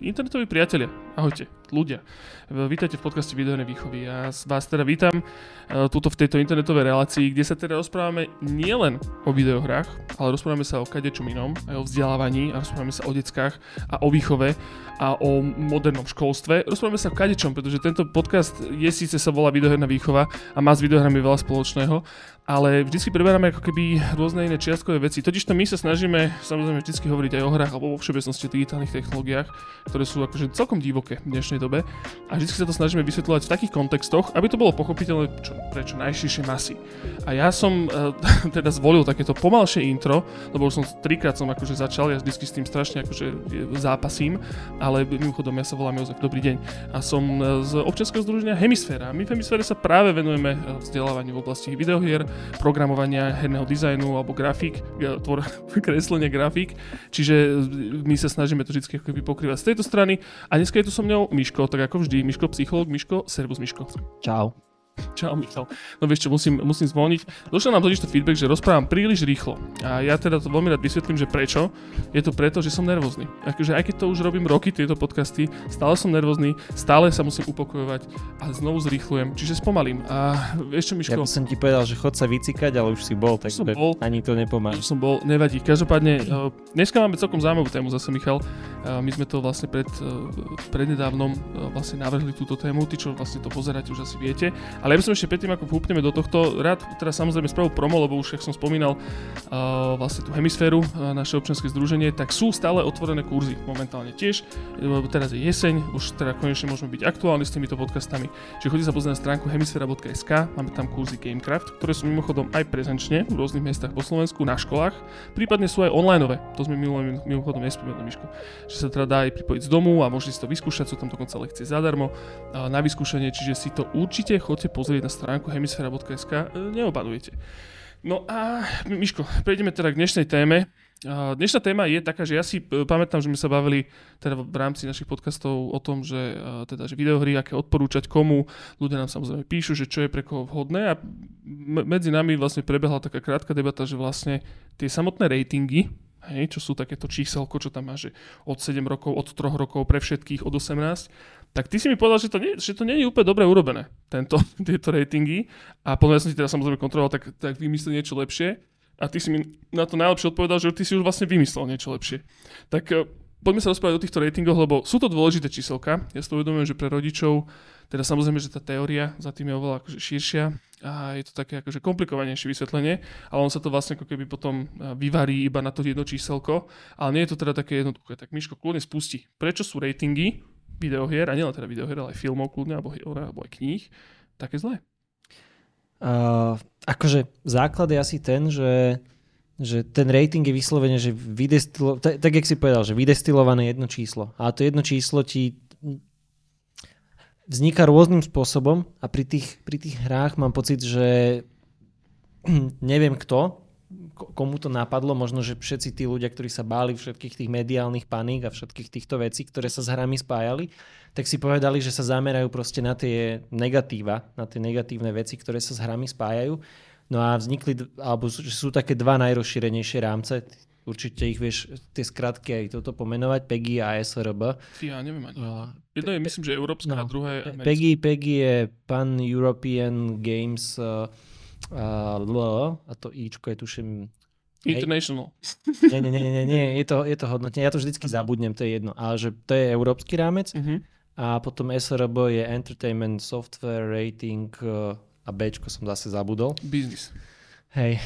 internetoví priatelia, ahojte, ľudia. Vítajte v podcaste Videohernej výchovy. Ja vás teda vítam tuto v tejto internetovej relácii, kde sa teda rozprávame nielen o videohrách, ale rozprávame sa o kadečom inom, aj o vzdelávaní a rozprávame sa o deckách a o výchove a o modernom školstve. Rozprávame sa o kadečom, pretože tento podcast je síce sa volá Videoherná výchova a má s videohrami veľa spoločného, ale vždy preberáme ako keby rôzne iné čiastkové veci. Totiž to my sa snažíme samozrejme vždy hovoriť aj o hrách alebo vo všeobecnosti digitálnych technológiách, ktoré sú akože celkom divoké v dnešnej dobe. A vždy sa to snažíme vysvetľovať v takých kontextoch, aby to bolo pochopiteľné čo, pre čo najširšie masy. A ja som uh, teda zvolil takéto pomalšie intro, lebo už som trikrát som akože začal, ja vždy s tým strašne akože zápasím, ale mimochodom ja sa volám Jozef, dobrý deň. A som e, z občianského združenia Hemisféra. My v Hemisfére sa práve venujeme e, vzdelávaniu v oblasti videohier, programovania, herného dizajnu alebo grafik, tvor, kreslenie grafik. Čiže my sa snažíme to vždy pokrývať z tejto strany. A dneska je tu so mnou Miško, tak ako vždy. Miško, psycholog, Miško, servus Miško. Čau. Čau Michal. No vieš čo, musím, musím zvoniť. Došiel nám totiž to feedback, že rozprávam príliš rýchlo. A ja teda to veľmi rád vysvetlím, že prečo. Je to preto, že som nervózny. Akože aj keď to už robím roky, tieto podcasty, stále som nervózny, stále sa musím upokojovať a znovu zrýchlujem, čiže spomalím. A vieš čo, Miško? Ja by som ti povedal, že chod sa vycikať, ale už si bol, tak bol, ani to nepomáha. Som bol, nevadí. Každopádne, uh, dneska máme celkom zaujímavú tému zase, Michal. Uh, my sme to vlastne pred, uh, prednedávnom vlastne navrhli túto tému, ty čo vlastne to pozeráte už asi viete. Ale ja by som ešte predtým, ako vhúpneme do tohto, rád teraz samozrejme spravil promo, lebo už, ako som spomínal, uh, vlastne tú hemisféru, uh, naše občianske združenie, tak sú stále otvorené kurzy momentálne tiež. Teraz je jeseň, už teda konečne môžeme byť aktuálni s týmito podcastami. Čiže chodí sa pozrieť na stránku hemisfera.sk, máme tam kurzy Gamecraft, ktoré sú mimochodom aj prezenčne v rôznych miestach po Slovensku, na školách, prípadne sú aj onlineové, to sme mimochodom nespomenuli, Miško, že sa teda dá aj pripojiť z domu a môžete si to vyskúšať, sú tam dokonca lekcie zadarmo na vyskúšanie, čiže si to určite chodte pozrieť na stránku hemisfera.sk e, neobanujete. No a Miško, prejdeme teda k dnešnej téme. Dnešná téma je taká, že ja si e, pamätám, že sme sa bavili teda v rámci našich podcastov o tom, že, e, teda, že videohry, aké odporúčať komu. Ľudia nám samozrejme píšu, že čo je pre koho vhodné a medzi nami vlastne prebehla taká krátka debata, že vlastne tie samotné ratingy, hej, čo sú takéto číselko, čo tam má, že od 7 rokov, od 3 rokov pre všetkých, od 18, tak ty si mi povedal, že to nie, že to nie je úplne dobre urobené, tento, tieto ratingy. A potom ja som ti teda samozrejme kontroloval, tak, tak vymyslel niečo lepšie. A ty si mi na to najlepšie odpovedal, že ty si už vlastne vymyslel niečo lepšie. Tak eh, poďme sa rozprávať o týchto ratingoch, lebo sú to dôležité číselka. Ja si to uvedomujem, že pre rodičov, teda samozrejme, že tá teória za tým je oveľa akože širšia a je to také akože komplikovanejšie vysvetlenie, ale on sa to vlastne ako keby potom eh, vyvarí iba na to jedno číselko, ale nie je to teda také jednoduché. Tak Miško, kľudne spustí. Prečo sú ratingy videohier, a nielen teda videohier, ale aj filmov kľudne, alebo, alebo aj kníh, také zlé? Uh, akože základ je asi ten, že, že ten rating je vyslovene, že vydestilo, tak, tak jak si povedal, že vydestilované jedno číslo. A to jedno číslo ti vzniká rôznym spôsobom a pri tých, pri tých hrách mám pocit, že neviem kto, komu to napadlo, možno, že všetci tí ľudia, ktorí sa báli všetkých tých mediálnych paník a všetkých týchto vecí, ktoré sa s hrami spájali, tak si povedali, že sa zamerajú proste na tie negatíva, na tie negatívne veci, ktoré sa s hrami spájajú. No a vznikli, alebo sú, sú také dva najrozšírenejšie rámce, určite ich vieš, tie skratky aj toto pomenovať, PEGI a SRB. Ja neviem ani. Uh, Jedno je, myslím, že európska no, a druhé je PEGI, PEGI je Pan European Games uh, uh, L a to Ičko je tuším International. Nie, nie, nie, nie, nie, je to, je to hodnotenie. Ja to vždycky zabudnem, to je jedno. Ale že to je európsky rámec uh-huh. a potom SRB je Entertainment Software Rating uh, a B som zase zabudol. Business. Hej.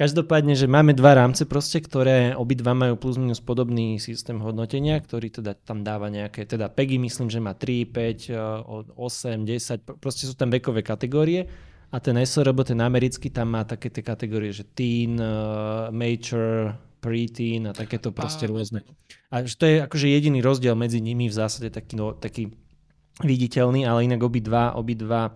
Každopádne, že máme dva rámce proste, ktoré obidva majú plus minus podobný systém hodnotenia, ktorý teda tam dáva nejaké, teda PEGI myslím, že má 3, 5, 8, 10, proste sú tam vekové kategórie a ten SRB, ten americký, tam má také tie kategórie, že teen, uh, mature, preteen a takéto proste a... rôzne. A to je akože jediný rozdiel medzi nimi v zásade taký, no, taký viditeľný, ale inak obidva, obidva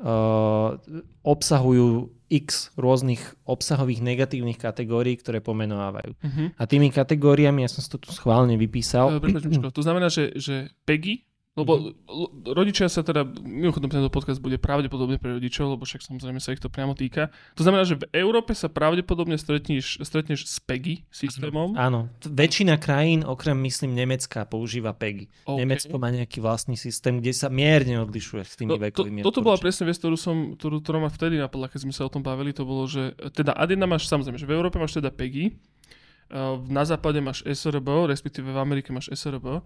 uh, obsahujú x rôznych obsahových negatívnych kategórií, ktoré pomenovávajú. Uh-huh. A tými kategóriami, ja som si to tu schválne vypísal. Uh, to znamená, že, že PEGI Lebo mm-hmm. rodičia sa teda, mimochodom tento podcast bude pravdepodobne pre rodičov, lebo však samozrejme sa ich to priamo týka. To znamená, že v Európe sa pravdepodobne stretneš, stretneš s PEGI systémom. Áno, väčšina krajín, okrem myslím Nemecka, používa PEGI. Okay. Nemecko má nejaký vlastný systém, kde sa mierne odlišuje s tými no, vekovými. To, toto bola presne vec, ktorú som, ktorú, ktorú ma vtedy napadla, keď sme sa o tom bavili, to bolo, že teda ad máš samozrejme, že v Európe máš teda PEGI, na západe máš SRB, respektíve v Amerike máš SRB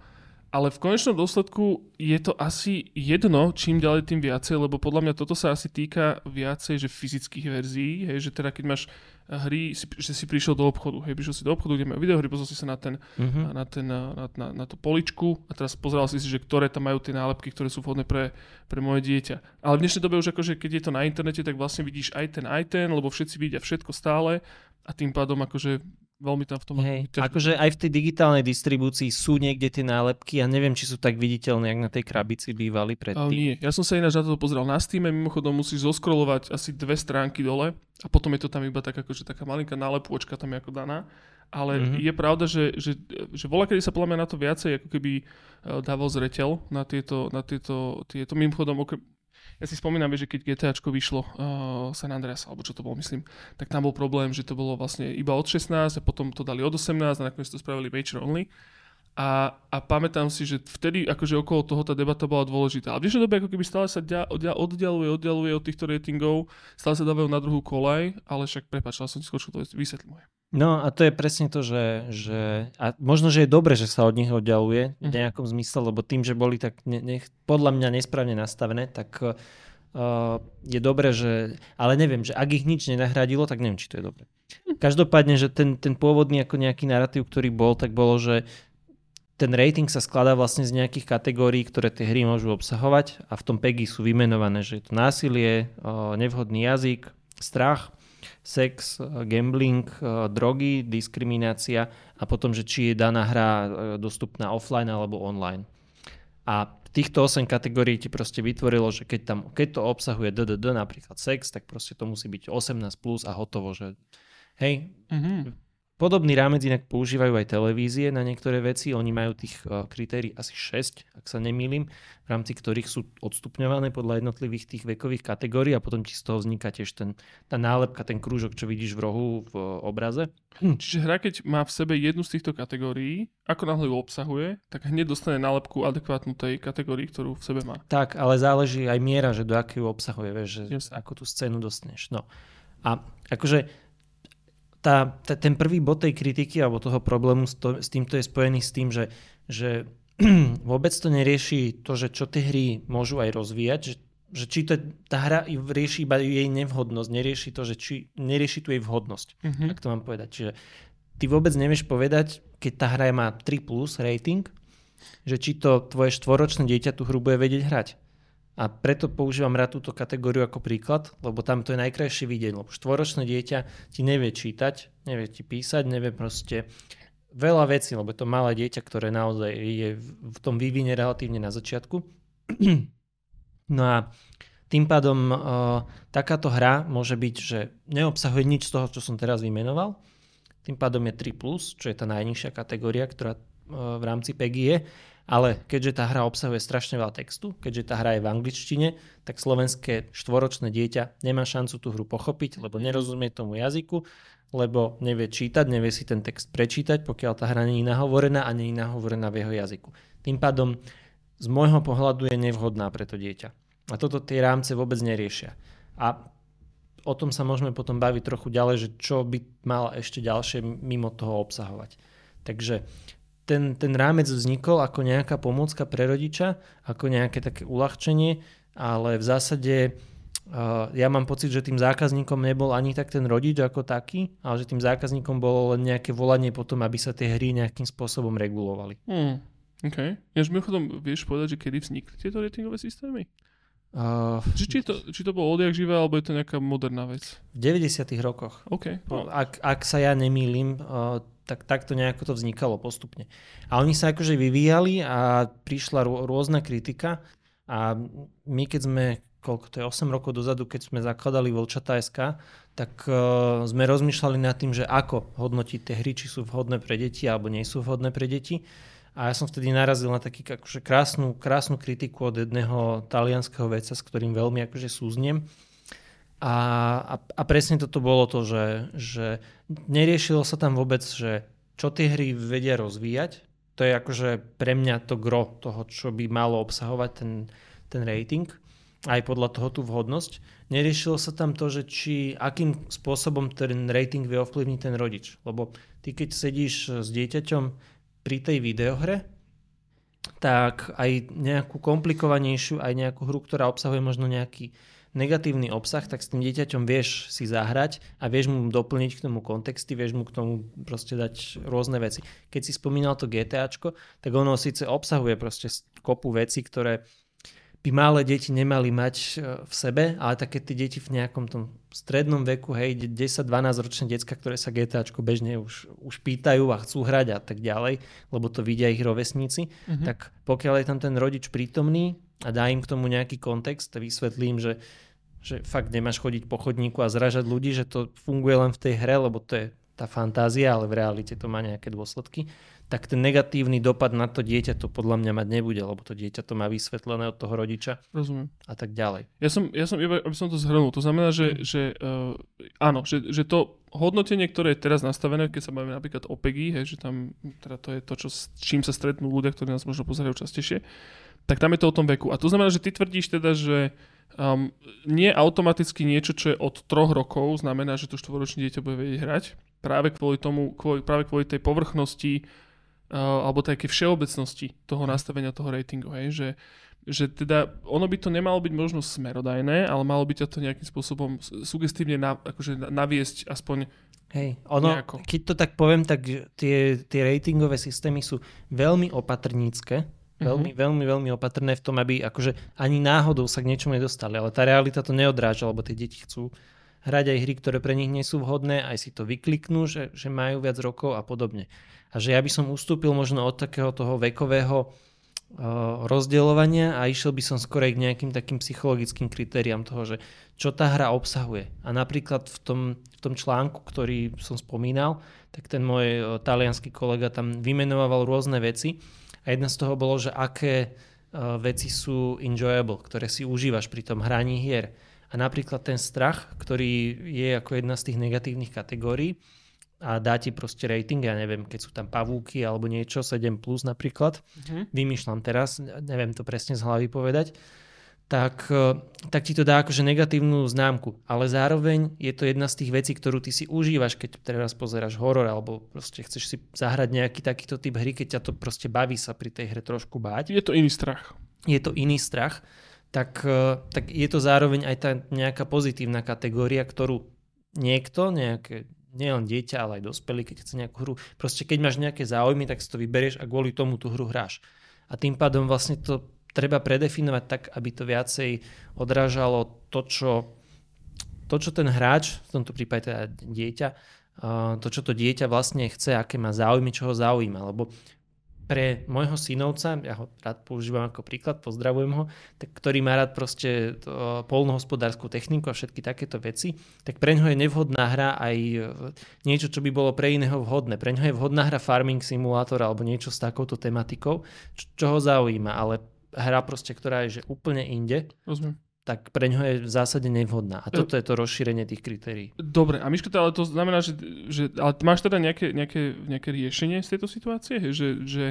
ale v konečnom dôsledku je to asi jedno, čím ďalej tým viacej, lebo podľa mňa toto sa asi týka viacej, že fyzických verzií, hej, že teda keď máš hry, že si prišiel do obchodu, hej, prišiel si do obchodu, kde majú videohry, pozrel si sa na, ten, mm-hmm. na, ten, na, na, na tú poličku a teraz pozeral si si, že ktoré tam majú tie nálepky, ktoré sú vhodné pre, pre moje dieťa. Ale v dnešnej dobe už akože, keď je to na internete, tak vlastne vidíš aj ten, aj ten, lebo všetci vidia všetko stále a tým pádom akože veľmi tam v tom... Hej, akože aj v tej digitálnej distribúcii sú niekde tie nálepky a neviem, či sú tak viditeľné, jak na tej krabici bývali predtým. Ale nie, ja som sa ináč na to pozrel na Steam, mimochodom musíš zoskrolovať asi dve stránky dole a potom je to tam iba tak, akože taká malinká nálepôčka tam je ako daná. Ale mm-hmm. je pravda, že, že, že voľa, kedy sa podľa mňa na to viacej ako keby eh, dával zreteľ na tieto, na tieto, tieto mimochodom, okrem, ja si spomínam, že keď GTAčko vyšlo uh, San Andreas, alebo čo to bolo, myslím, tak tam bol problém, že to bolo vlastne iba od 16 a potom to dali od 18 a nakoniec to spravili major only. A, a pamätám si, že vtedy akože okolo toho tá debata bola dôležitá. A v dnešnej dobe ako keby stále sa dia, oddia, oddialuje, oddialuje od týchto ratingov, stále sa dávajú na druhú kolaj, ale však prepáčal som ti skočil, to vysvetlím moje. No a to je presne to, že, že a možno, že je dobre, že sa od nich oddialuje v mhm. nejakom zmysle, lebo tým, že boli tak ne, ne, podľa mňa nesprávne nastavené, tak uh, je dobré, že, ale neviem, že ak ich nič nenahradilo, tak neviem, či to je dobré. Hm. Každopádne, že ten, ten pôvodný ako nejaký narratív, ktorý bol, tak bolo, že ten rating sa skladá vlastne z nejakých kategórií, ktoré tie hry môžu obsahovať a v tom PEGI sú vymenované, že je to násilie, nevhodný jazyk, strach, sex, gambling, drogy, diskriminácia a potom, že či je daná hra dostupná offline alebo online. A týchto 8 kategórií ti proste vytvorilo, že keď, tam, keď to obsahuje DDD, napríklad sex, tak proste to musí byť 18 plus a hotovo, že hej, mm-hmm Podobný rámec inak používajú aj televízie na niektoré veci. Oni majú tých uh, kritérií asi 6, ak sa nemýlim, v rámci ktorých sú odstupňované podľa jednotlivých tých vekových kategórií a potom ti z toho vzniká tiež ten, tá nálepka, ten krúžok, čo vidíš v rohu v uh, obraze. Hm, čiže hra, keď má v sebe jednu z týchto kategórií, ako náhle ju obsahuje, tak hneď dostane nálepku adekvátnu tej kategórii, ktorú v sebe má. Tak, ale záleží aj miera, že do akej ju obsahuje, vieš, že yes. ako tú scénu dostaneš. No. A akože tá, tá, ten prvý bod tej kritiky alebo toho problému s, to, s týmto je spojený s tým, že, že vôbec to nerieši to, že čo tie hry môžu aj rozvíjať, že, že či to, tá hra rieši iba jej nevhodnosť, nerieši to, že či nerieši tu jej vhodnosť, mm-hmm. ak to mám povedať. Čiže ty vôbec nevieš povedať, keď tá hra má 3 plus rating, že či to tvoje štvoročné dieťa tú hru bude vedieť hrať. A preto používam rád túto kategóriu ako príklad, lebo tam to je najkrajšie vidieť, lebo štvoročné dieťa ti nevie čítať, nevie ti písať, nevie proste veľa vecí, lebo je to malé dieťa, ktoré naozaj je v tom vývine relatívne na začiatku. No a tým pádom uh, takáto hra môže byť, že neobsahuje nič z toho, čo som teraz vymenoval. Tým pádom je 3+, čo je tá najnižšia kategória, ktorá uh, v rámci PEGI je ale keďže tá hra obsahuje strašne veľa textu, keďže tá hra je v angličtine, tak slovenské štvoročné dieťa nemá šancu tú hru pochopiť, lebo nerozumie tomu jazyku, lebo nevie čítať, nevie si ten text prečítať, pokiaľ tá hra nie je nahovorená a nie je nahovorená v jeho jazyku. Tým pádom z môjho pohľadu je nevhodná pre to dieťa. A toto tie rámce vôbec neriešia. A o tom sa môžeme potom baviť trochu ďalej, že čo by mal ešte ďalšie mimo toho obsahovať. Takže ten, ten rámec vznikol ako nejaká pomôcka pre rodiča, ako nejaké také uľahčenie, ale v zásade uh, ja mám pocit, že tým zákazníkom nebol ani tak ten rodič ako taký, ale že tým zákazníkom bolo len nejaké volanie potom, aby sa tie hry nejakým spôsobom regulovali. Hmm. OK. Ja mimochodom vieš povedať, že kedy vznikli tieto ratingové systémy? Uh, či, či, to, či to bolo odjak živé, alebo je to nejaká moderná vec? V 90 rokoch. OK. No. Ak, ak sa ja nemýlim, uh, tak takto nejako to vznikalo postupne. A oni sa akože vyvíjali a prišla rô, rôzna kritika a my keď sme, koľko to je, 8 rokov dozadu, keď sme zakladali Vlčata.sk, tak uh, sme rozmýšľali nad tým, že ako hodnotiť tie hry, či sú vhodné pre deti alebo nie sú vhodné pre deti. A ja som vtedy narazil na taký akože krásnu, krásnu kritiku od jedného talianského veca, s ktorým veľmi akože súzniem. A, a, a presne toto bolo to, že, že neriešilo sa tam vôbec, že čo tie hry vedia rozvíjať. To je akože pre mňa to gro toho, čo by malo obsahovať ten, ten rating aj podľa toho tú vhodnosť. Neriešilo sa tam to, že či akým spôsobom ten rating vie ovplyvniť ten rodič. Lebo ty keď sedíš s dieťaťom pri tej videohre, tak aj nejakú komplikovanejšiu, aj nejakú hru, ktorá obsahuje možno nejaký negatívny obsah, tak s tým dieťaťom vieš si zahrať a vieš mu doplniť k tomu kontexty, vieš mu k tomu proste dať rôzne veci. Keď si spomínal to GTAčko, tak ono síce obsahuje proste kopu veci, ktoré by malé deti nemali mať e, v sebe, ale také tie deti v nejakom tom strednom veku, hej, 10-12 ročné decka, ktoré sa GTAčko bežne už, už pýtajú a chcú hrať a tak ďalej, lebo to vidia ich rovesníci, mm-hmm. tak pokiaľ je tam ten rodič prítomný a dá im k tomu nejaký kontext, vysvetlím, že, že fakt nemáš chodiť po chodníku a zražať ľudí, že to funguje len v tej hre, lebo to je tá fantázia, ale v realite to má nejaké dôsledky, tak ten negatívny dopad na to dieťa to podľa mňa mať nebude, lebo to dieťa to má vysvetlené od toho rodiča. Rozumiem. A tak ďalej. Ja som, ja som iba, aby som to zhrnul, to znamená, že, mm. že uh, áno, že, že to hodnotenie, ktoré je teraz nastavené, keď sa bavíme napríklad o PEGI, hej, že tam teda to je to, čo, s čím sa stretnú ľudia, ktorí nás možno pozerajú častejšie, tak tam je to o tom veku. A to znamená, že ty tvrdíš teda, že um, nie automaticky niečo, čo je od troch rokov, znamená, že to štvoročné dieťa bude vedieť hrať, práve kvôli tomu, kvôli, práve kvôli tej povrchnosti uh, alebo také všeobecnosti toho nastavenia toho ratingu, hej, že, že teda ono by to nemalo byť možno smerodajné, ale malo by ťa to nejakým spôsobom sugestívne na, akože naviesť aspoň Hej, ono, nejako. keď to tak poviem, tak tie, tie ratingové systémy sú veľmi opatrnícke. Veľmi, mm-hmm. veľmi, veľmi opatrné v tom, aby akože ani náhodou sa k niečomu nedostali, ale tá realita to neodráža, lebo tie deti chcú hrať aj hry, ktoré pre nich nie sú vhodné, aj si to vykliknú, že, že majú viac rokov a podobne a že ja by som ustúpil možno od takého toho vekového uh, rozdeľovania a išiel by som skôr k nejakým takým psychologickým kritériám toho, že čo tá hra obsahuje. A napríklad v tom, v tom článku, ktorý som spomínal, tak ten môj uh, talianský kolega tam vymenoval rôzne veci a jedna z toho bolo, že aké uh, veci sú enjoyable, ktoré si užívaš pri tom hraní hier. A napríklad ten strach, ktorý je ako jedna z tých negatívnych kategórií, a dá ti proste rating, ja neviem, keď sú tam pavúky alebo niečo, 7 plus napríklad, mm-hmm. vymýšľam teraz, neviem to presne z hlavy povedať, tak, e, tak ti to dá akože negatívnu známku. Ale zároveň je to jedna z tých vecí, ktorú ty si užívaš, keď teraz pozeráš horor alebo proste chceš si zahrať nejaký takýto typ hry, keď ťa to proste baví sa pri tej hre trošku báť. Je to iný strach. Je to iný strach. Tak, e, tak je to zároveň aj tá nejaká pozitívna kategória, ktorú niekto, nejaké nielen dieťa, ale aj dospelý, keď chce nejakú hru. Proste keď máš nejaké záujmy, tak si to vyberieš a kvôli tomu tú hru hráš. A tým pádom vlastne to treba predefinovať tak, aby to viacej odrážalo to, čo, to, čo ten hráč, v tomto prípade teda dieťa, to, čo to dieťa vlastne chce, aké má záujmy, čo ho zaujíma. Lebo pre môjho synovca, ja ho rád používam ako príklad, pozdravujem ho, tak, ktorý má rád proste to, polnohospodárskú techniku a všetky takéto veci, tak pre ňoho je nevhodná hra aj e, niečo, čo by bolo pre iného vhodné. Pre ňoho je vhodná hra Farming Simulator alebo niečo s takouto tematikou, čo, čo ho zaujíma, ale hra proste, ktorá je že úplne inde, Rozumiem tak pre ňo je v zásade nevhodná. A toto je to rozšírenie tých kritérií. Dobre, a Miško, ale to znamená, že, že ale máš teda nejaké, nejaké, nejaké riešenie z tejto situácie? Že, že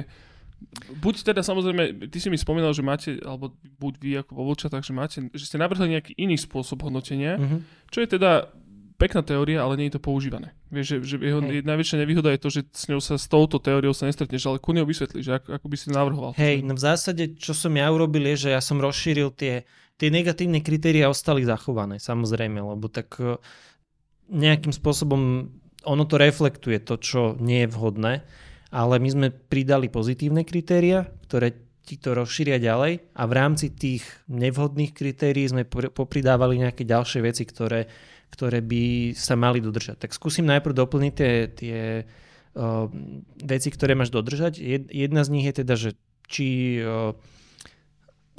buď teda samozrejme, ty si mi spomínal, že máte, alebo buď vy ako vo Vlčatách, že máte, že ste navrhli nejaký iný spôsob hodnotenia, mm-hmm. čo je teda pekná teória, ale nie je to používané. Vieš, že, že jeho Hej. najväčšia nevýhoda je to, že s ňou sa s touto teóriou sa nestretneš, ale ku vysvetlíš, že ako, ako by si navrhoval. Hej, no v zásade, čo som ja urobil, je, že ja som rozšíril tie tie negatívne kritéria ostali zachované, samozrejme, lebo tak e, nejakým spôsobom ono to reflektuje to, čo nie je vhodné, ale my sme pridali pozitívne kritéria, ktoré ti to rozšíria ďalej a v rámci tých nevhodných kritérií sme popridávali nejaké ďalšie veci, ktoré, ktoré by sa mali dodržať. Tak skúsim najprv doplniť tie, tie uh, veci, ktoré máš dodržať. Jedna z nich je teda, že či uh,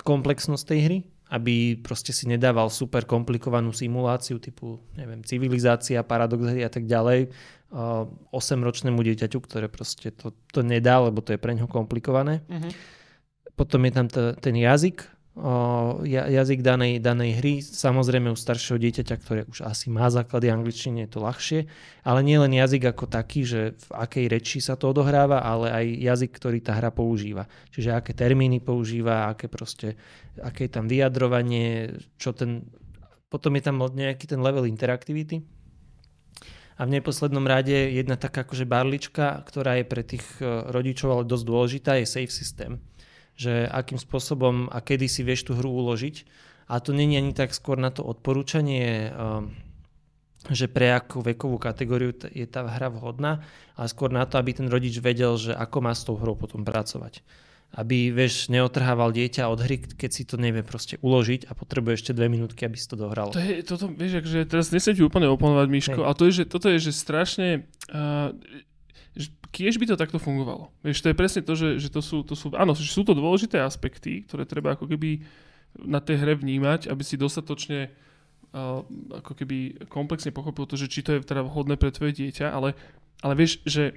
komplexnosť tej hry, aby proste si nedával super komplikovanú simuláciu typu, neviem, civilizácia, paradox a tak ďalej, 8-ročnému dieťaťu, ktoré proste to, to nedá, lebo to je pre ňo komplikované. Uh-huh. Potom je tam t- ten jazyk, jazyk danej, danej hry. Samozrejme u staršieho dieťaťa, ktoré už asi má základy angličtiny, je to ľahšie. Ale nie len jazyk ako taký, že v akej reči sa to odohráva, ale aj jazyk, ktorý tá hra používa. Čiže aké termíny používa, aké proste, aké je tam vyjadrovanie, čo ten... Potom je tam nejaký ten level interaktivity a v neposlednom rade jedna taká akože barlička, ktorá je pre tých e, rodičov ale dosť dôležitá, je safe systém. Že akým spôsobom a kedy si vieš tú hru uložiť. A to není ani tak skôr na to odporúčanie, e, že pre akú vekovú kategóriu je tá hra vhodná, ale skôr na to, aby ten rodič vedel, že ako má s tou hrou potom pracovať aby, vieš, neotrhával dieťa od hry, keď si to nevie proste uložiť a potrebuje ešte dve minútky, aby si to dohralo. To je, toto, vieš, akože teraz nesem ti úplne oponovať, Miško, ale to je, že, toto je, že strašne... Uh, kiež by to takto fungovalo. Vieš, to je presne to, že, že to, sú, to sú, áno, sú to dôležité aspekty, ktoré treba ako keby na tej hre vnímať, aby si dostatočne uh, ako keby komplexne pochopil to, že či to je teda vhodné pre tvoje dieťa, ale, ale vieš, že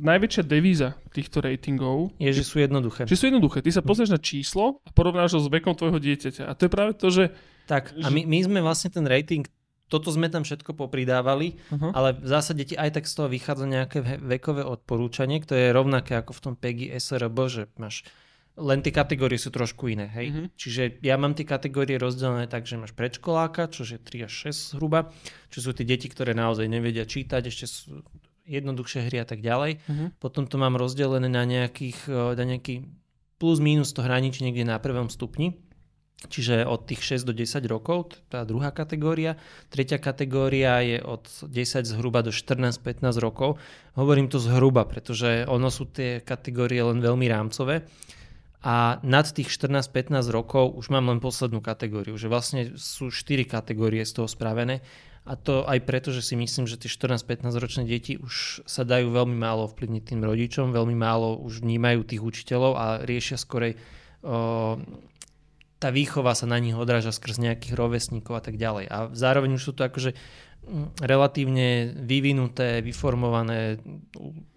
najväčšia devíza týchto ratingov je, že sú jednoduché. Že sú jednoduché. Ty sa pozrieš na číslo a porovnáš ho s vekom tvojho dieťaťa. A to je práve to, že... Tak, a my, my sme vlastne ten rating, toto sme tam všetko popridávali, uh-huh. ale v zásade ti aj tak z toho vychádza nejaké vekové odporúčanie, ktoré je rovnaké ako v tom PEGI SRB, že máš len tie kategórie sú trošku iné, hej. Uh-huh. Čiže ja mám tie kategórie rozdelené tak, že máš predškoláka, čo je 3 až 6 zhruba, čo sú tie deti, ktoré naozaj nevedia čítať, ešte sú jednoduchšie hry a tak ďalej. Uh-huh. Potom to mám rozdelené na nejakých, e, na nejaký plus minus to hraničí niekde na prvom stupni. Čiže od tých 6 do 10 rokov, tá druhá kategória. Tretia kategória je od 10 zhruba do 14-15 rokov. Hovorím to zhruba, pretože ono sú tie kategórie len veľmi rámcové. A nad tých 14-15 rokov už mám len poslednú kategóriu, že vlastne sú 4 kategórie z toho spravené a to aj preto, že si myslím, že tie 14-15 ročné deti už sa dajú veľmi málo vplyvniť tým rodičom, veľmi málo už vnímajú tých učiteľov a riešia skorej tá výchova sa na nich odráža skrz nejakých rovesníkov a tak ďalej. A zároveň už sú to akože mm, relatívne vyvinuté, vyformované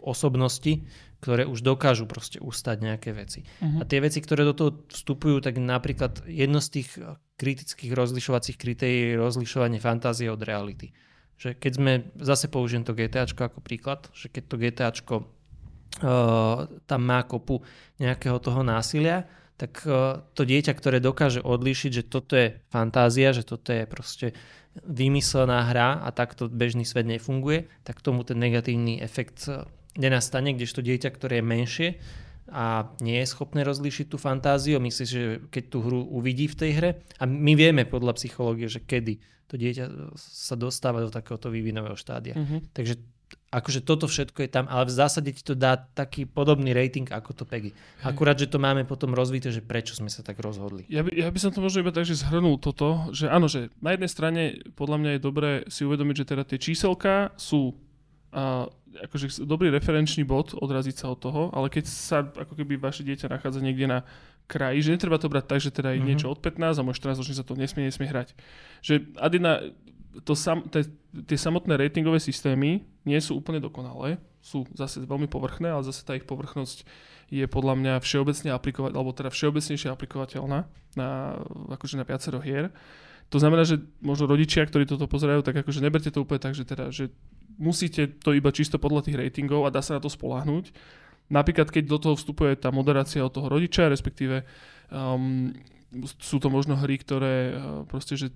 osobnosti, ktoré už dokážu proste ustať nejaké veci. Uh-huh. A tie veci, ktoré do toho vstupujú, tak napríklad jedno z tých kritických rozlišovacích kritérií je rozlišovanie fantázie od reality. Že keď sme, zase použijem to GTAčko ako príklad, že keď to GTAčko uh, tam má kopu nejakého toho násilia, tak uh, to dieťa, ktoré dokáže odlíšiť, že toto je fantázia, že toto je proste vymyslená hra a takto bežný svet nefunguje, tak tomu ten negatívny efekt nenastane, kdežto dieťa, ktoré je menšie a nie je schopné rozlíšiť tú fantáziu, myslí, že keď tú hru uvidí v tej hre a my vieme podľa psychológie, že kedy to dieťa sa dostáva do takéhoto vývinového štádia. Uh-huh. Takže akože toto všetko je tam, ale v zásade ti to dá taký podobný rating ako to PEGI. Akurát, že to máme potom rozvité, že prečo sme sa tak rozhodli. Ja by, ja by som to možno iba tak, že zhrnul toto, že áno, že na jednej strane podľa mňa je dobré si uvedomiť, že teda tie číselka sú a, akože dobrý referenčný bod, odraziť sa od toho, ale keď sa ako keby vaše dieťa nachádza niekde na kraji, že netreba to brať tak, že teda je mm-hmm. niečo od 15 a môj 14 ročný sa to nesmie, nesmie hrať. Že Adina, to sam, te, tie samotné ratingové systémy nie sú úplne dokonalé, sú zase veľmi povrchné, ale zase tá ich povrchnosť je podľa mňa všeobecne aplikovať, alebo teda všeobecnejšie aplikovateľná na, akože na viacero hier. To znamená, že možno rodičia, ktorí toto pozerajú, tak akože neberte to úplne tak, že, teda, že musíte to iba čisto podľa tých ratingov a dá sa na to spolahnúť. Napríklad, keď do toho vstupuje tá moderácia od toho rodiča, respektíve um, sú to možno hry, ktoré uh, proste, že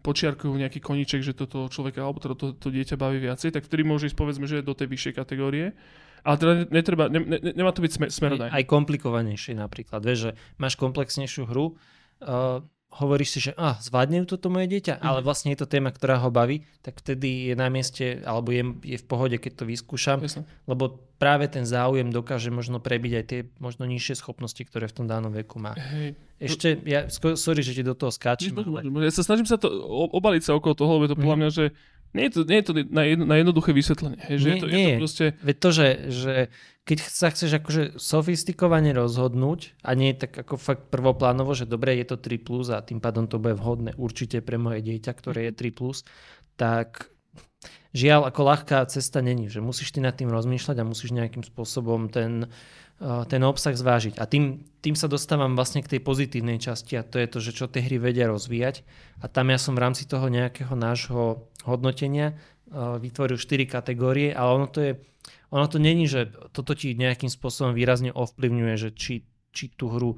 počiarkujú nejaký koniček, že toto človeka alebo teda to, to dieťa baví viacej, tak vtedy môže ísť povedzme, že do tej vyššej kategórie. Ale teda netreba, ne, ne, nemá to byť smer, smerodaj. Aj, aj komplikovanejšie napríklad. Vieš, že máš komplexnejšiu hru, uh, hovoríš si, že ah, zvládne toto moje dieťa, mm. ale vlastne je to téma, ktorá ho baví, tak vtedy je na mieste, alebo je, je v pohode, keď to vyskúšam, Jasne. lebo práve ten záujem dokáže možno prebiť aj tie možno nižšie schopnosti, ktoré v tom danom veku má. Hej. Ešte, ja, sorry, že ti do toho skáčem. Ale... Ja sa snažím sa to, obaliť sa okolo toho, lebo to podľa mhm. mňa, že Nie je to, nie je to na, jedno, na jednoduché vysvetlenie. Hej, že Nie, je to, nie. je to proste... Veď to, že, že keď sa chceš akože sofistikovane rozhodnúť a nie tak ako fakt prvoplánovo, že dobre, je to 3+, plus a tým pádom to bude vhodné určite pre moje dieťa, ktoré je 3+, plus, tak žiaľ, ako ľahká cesta není, že musíš ty nad tým rozmýšľať a musíš nejakým spôsobom ten, uh, ten obsah zvážiť. A tým, tým sa dostávam vlastne k tej pozitívnej časti a to je to, že čo tie hry vedia rozvíjať. A tam ja som v rámci toho nejakého nášho hodnotenia uh, vytvoril 4 kategórie, ale ono to je, ono to není, že toto ti nejakým spôsobom výrazne ovplyvňuje, že či, či tú hru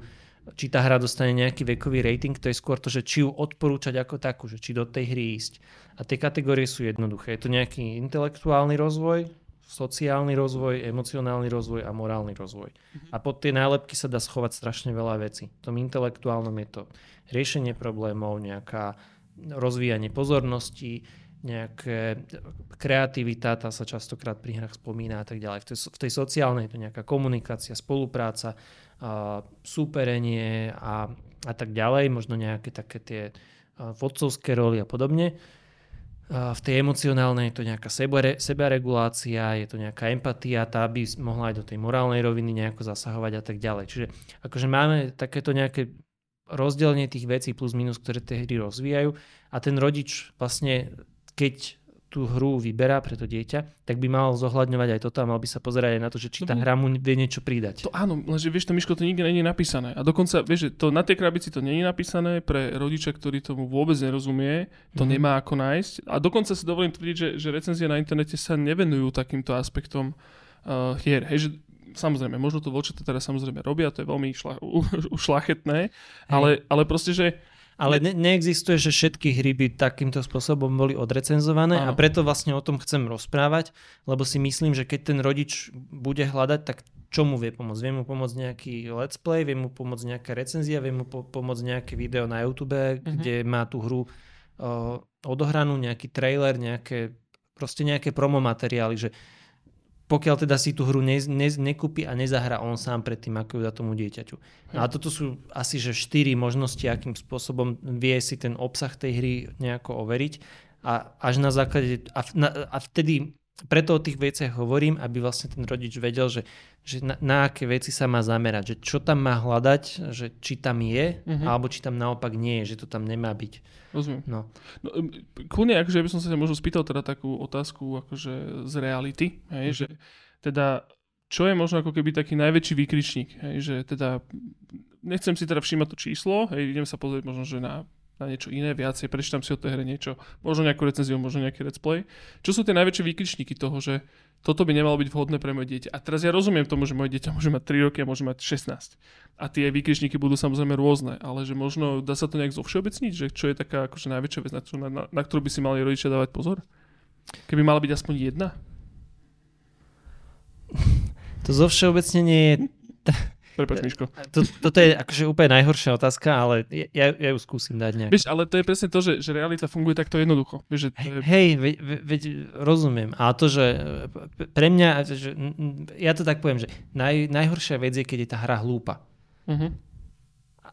či tá hra dostane nejaký vekový rating, to je skôr to, že či ju odporúčať ako takú, že či do tej hry ísť. A tie kategórie sú jednoduché. Je to nejaký intelektuálny rozvoj, sociálny rozvoj, emocionálny rozvoj a morálny rozvoj. A pod tie nálepky sa dá schovať strašne veľa vecí. V tom intelektuálnom je to riešenie problémov, nejaká rozvíjanie pozornosti, nejaké kreativita, tá sa častokrát pri hrách spomína a tak ďalej. V tej, v tej sociálnej to nejaká komunikácia, spolupráca, a súperenie a, a tak ďalej, možno nejaké také tie vodcovské roly a podobne. V tej emocionálnej je to nejaká sebare, sebaregulácia, je to nejaká empatia, tá by mohla aj do tej morálnej roviny nejako zasahovať a tak ďalej. Čiže akože máme takéto nejaké rozdelenie tých vecí plus minus, ktoré tie hry rozvíjajú a ten rodič vlastne, keď tú hru vyberá pre to dieťa, tak by mal zohľadňovať aj toto a mal by sa pozerať aj na to, že či tá hra mu vie niečo pridať. To áno, lenže vieš, to Miško, to nikde nie je napísané. A dokonca, vieš, že to na tej krabici to nie je napísané pre rodiča, ktorý tomu vôbec nerozumie, to mm. nemá ako nájsť. A dokonca si dovolím tvrdiť, že, že recenzie na internete sa nevenujú takýmto aspektom uh, hier. Hej, že samozrejme, možno to vočete teraz samozrejme robia, to je veľmi šla, šlachetné, ale, ale proste, že ale ne- neexistuje, že všetky hry by takýmto spôsobom boli odrecenzované Áno. a preto vlastne o tom chcem rozprávať, lebo si myslím, že keď ten rodič bude hľadať, tak čo mu vie pomôcť? Vie mu pomôcť nejaký let's play, vie mu pomôcť nejaká recenzia, vie mu po- pomôcť nejaké video na YouTube, uh-huh. kde má tú hru uh, odohranú, nejaký trailer, nejaké, proste nejaké promo materiály, že pokiaľ teda si tú hru ne, ne, nekúpi a nezahrá on sám pred tým, ako ju dá tomu dieťaťu. No a toto sú asi že štyri možnosti, akým spôsobom vie si ten obsah tej hry nejako overiť a až na základe, a, na, a vtedy preto o tých veciach hovorím, aby vlastne ten rodič vedel, že, že na, na aké veci sa má zamerať, že čo tam má hľadať, že či tam je, uh-huh. alebo či tam naopak nie je, že to tam nemá byť. Rozumiem. No. no kľudne, akože by som sa možno spýtal teda takú otázku akože z reality, hej, uh-huh. že teda čo je možno ako keby taký najväčší výkričník, hej, že teda nechcem si teda všímať to číslo, hej, idem sa pozrieť možno, že na na niečo iné, viacej, prečítam si o tej hre niečo, možno nejakú recenziu, možno nejaký let's play. Čo sú tie najväčšie výkričníky toho, že toto by nemalo byť vhodné pre moje dieťa. A teraz ja rozumiem tomu, že moje dieťa môže mať 3 roky a môže mať 16. A tie výkričníky budú samozrejme rôzne, ale že možno dá sa to nejak zovšeobecniť, že čo je taká akože najväčšia vec, na, na, na ktorú by si mali rodičia dávať pozor? Keby mala byť aspoň jedna? To zovšeobecnenie je Prepač, Miško. To, toto je akože úplne najhoršia otázka, ale ja, ja ju skúsim dať nejak. Vieš, ale to je presne to, že, že realita funguje takto jednoducho. Vieš, že to je... Hej, veď, ve, rozumiem. A to, že pre mňa, že, ja to tak poviem, že naj, najhoršia vec je, keď je tá hra hlúpa. Uh-huh.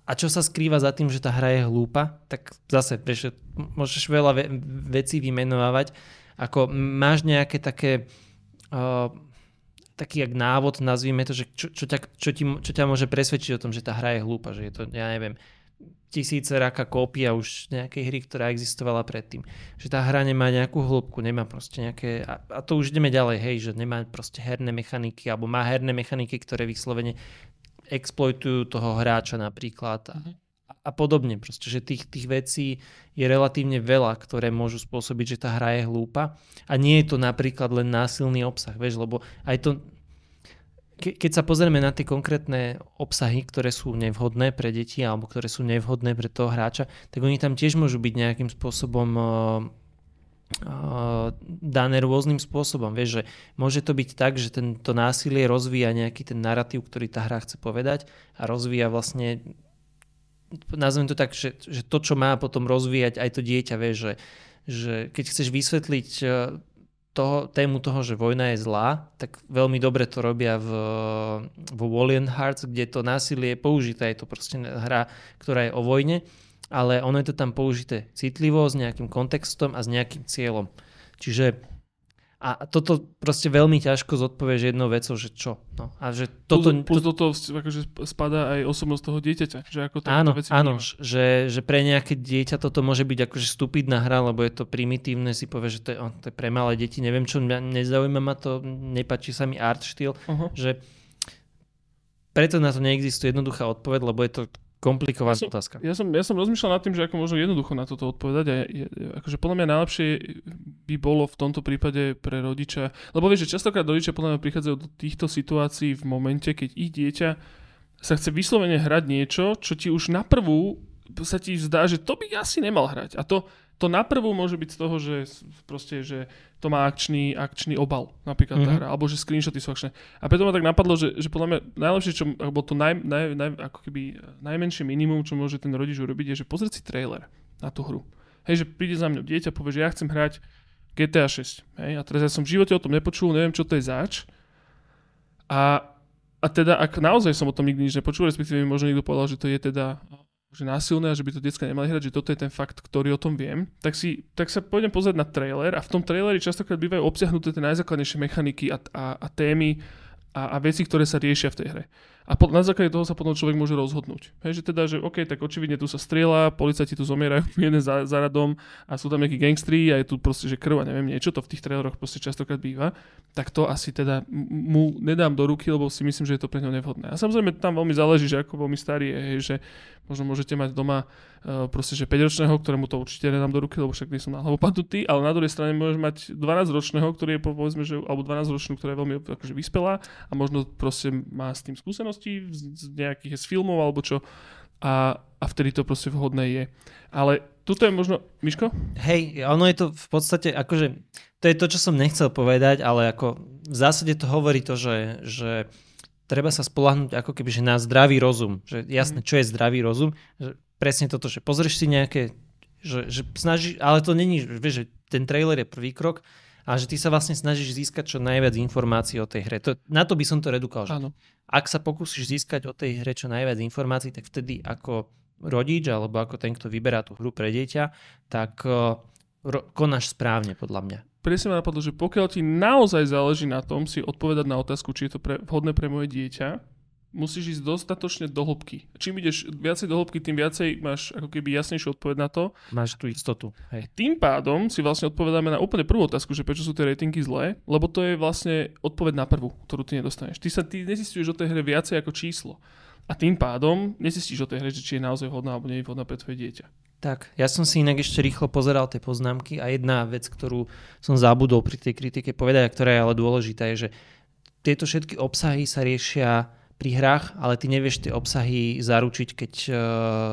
A čo sa skrýva za tým, že tá hra je hlúpa, tak zase, vieš, môžeš veľa ve- vecí vymenovať, ako máš nejaké také... Uh, taký jak návod, nazvime to, že čo, čo, ťa, čo, ti, čo ťa môže presvedčiť o tom, že tá hra je hlúpa, že je to, ja neviem, tisíce raka kópia už nejakej hry, ktorá existovala predtým. Že tá hra nemá nejakú hĺbku, nemá proste nejaké, a, a to už ideme ďalej, hej, že nemá proste herné mechaniky, alebo má herné mechaniky, ktoré vyslovene exploitujú toho hráča napríklad. Uh-huh a podobne. Proste, že tých, tých vecí je relatívne veľa, ktoré môžu spôsobiť, že tá hra je hlúpa. A nie je to napríklad len násilný obsah, vieš, lebo aj to... Ke, keď sa pozrieme na tie konkrétne obsahy, ktoré sú nevhodné pre deti alebo ktoré sú nevhodné pre toho hráča, tak oni tam tiež môžu byť nejakým spôsobom uh, dané rôznym spôsobom. Vieš, že môže to byť tak, že tento násilie rozvíja nejaký ten narratív, ktorý tá hra chce povedať a rozvíja vlastne nazvem to tak, že, že to, čo má potom rozvíjať aj to dieťa, vie, že, že keď chceš vysvetliť e, toho, tému toho, že vojna je zlá, tak veľmi dobre to robia v, v Valiant Hearts, kde to násilie je použité. Je to proste hra, ktorá je o vojne, ale ono je to tam použité citlivo, s nejakým kontextom a s nejakým cieľom. Čiže a toto proste veľmi ťažko zodpovieš jednou vecou, že čo. No, a že toto, plus, plus do toho akože spadá aj osobnosť toho dieťaťa. Že ako áno, veci áno že, že pre nejaké dieťa toto môže byť akože stupidná hra, lebo je to primitívne, si povie, že to je, oh, to je pre malé deti, neviem čo, mňa nezaujíma ma to, nepačí sa mi art štýl, uh-huh. že preto na to neexistuje jednoduchá odpoveď, lebo je to komplikovaná ja otázka. Ja som, ja som rozmýšľal nad tým, že ako možno jednoducho na toto odpovedať a je, akože podľa mňa najlepšie by bolo v tomto prípade pre rodiča, lebo vieš, že častokrát rodičia podľa mňa prichádzajú do týchto situácií v momente, keď ich dieťa sa chce vyslovene hrať niečo, čo ti už na prvú sa ti zdá, že to by asi nemal hrať. A to, to naprvu môže byť z toho, že proste, že to má akčný, akčný obal, napríklad mm-hmm. tá mhm. hra, alebo že screenshoty sú akčné. A preto ma tak napadlo, že, že podľa mňa najlepšie, čo, alebo to naj, naj, naj, ako keby najmenšie minimum, čo môže ten rodič urobiť, je, že pozrieť si trailer na tú hru. Hej, že príde za mňa dieťa, povie, že ja chcem hrať GTA 6. Hej, a teraz ja som v živote o tom nepočul, neviem, čo to je zač. A, a teda, ak naozaj som o tom nikdy nič nepočul, respektíve mi možno niekto povedal, že to je teda že násilné a že by to detská nemali hrať, že toto je ten fakt, ktorý o tom viem, tak, si, tak sa pôjdem pozrieť na trailer a v tom traileri častokrát bývajú obsiahnuté tie najzákladnejšie mechaniky a, a, a témy a, a veci, ktoré sa riešia v tej hre. A po, na základe toho sa potom človek môže rozhodnúť. Hej, že teda, že OK, tak očividne tu sa strieľa, policajti tu zomierajú jeden za, za radom a sú tam nejakí gangstri a je tu proste, že krv a neviem niečo, to v tých traileroch proste častokrát býva, tak to asi teda mu nedám do ruky, lebo si myslím, že je to pre ňo nevhodné. A samozrejme tam veľmi záleží, že ako veľmi starý je, hej, že možno môžete mať doma uh, proste, že 5-ročného, ktorému to určite nedám do ruky, lebo však nie som na hlavu padnutý, ale na druhej strane môžeš mať 12-ročného, ktorý je povedzme, že, alebo 12-ročnú, ktorá je veľmi akože vyspelá a možno proste má s tým skúsenosti z, z nejakých z filmov alebo čo a, a vtedy to proste vhodné je. Ale tuto je možno... Miško? Hej, ono je to v podstate, akože, to je to, čo som nechcel povedať, ale ako v zásade to hovorí to, že, že treba sa spolahnúť ako keby že na zdravý rozum. Že jasné, mhm. čo je zdravý rozum. Že presne toto, že pozrieš si nejaké, že, že snaží, ale to není, vieš, že ten trailer je prvý krok, a že ty sa vlastne snažíš získať čo najviac informácií o tej hre. To, na to by som to redukoval. Že ak sa pokúsiš získať o tej hre čo najviac informácií, tak vtedy ako rodič alebo ako ten, kto vyberá tú hru pre dieťa, tak uh, ro- konáš správne podľa mňa presne ma napadlo, že pokiaľ ti naozaj záleží na tom si odpovedať na otázku, či je to pre, vhodné pre moje dieťa, musíš ísť dostatočne do hĺbky. Čím ideš viacej do hĺbky, tým viacej máš ako keby jasnejšiu odpoveď na to. Máš tú istotu. Hej. Tým pádom si vlastne odpovedáme na úplne prvú otázku, že prečo sú tie ratingy zlé, lebo to je vlastne odpoveď na prvú, ktorú ty nedostaneš. Ty sa ty nezistuješ o tej hre viacej ako číslo. A tým pádom nezistíš o tej hre, že či je naozaj vhodná alebo nie je vhodná pre tvoje dieťa. Tak, ja som si inak ešte rýchlo pozeral tie poznámky a jedna vec, ktorú som zabudol pri tej kritike povedať, a ktorá je ale dôležitá, je, že tieto všetky obsahy sa riešia pri hrách, ale ty nevieš tie obsahy zaručiť, keď uh,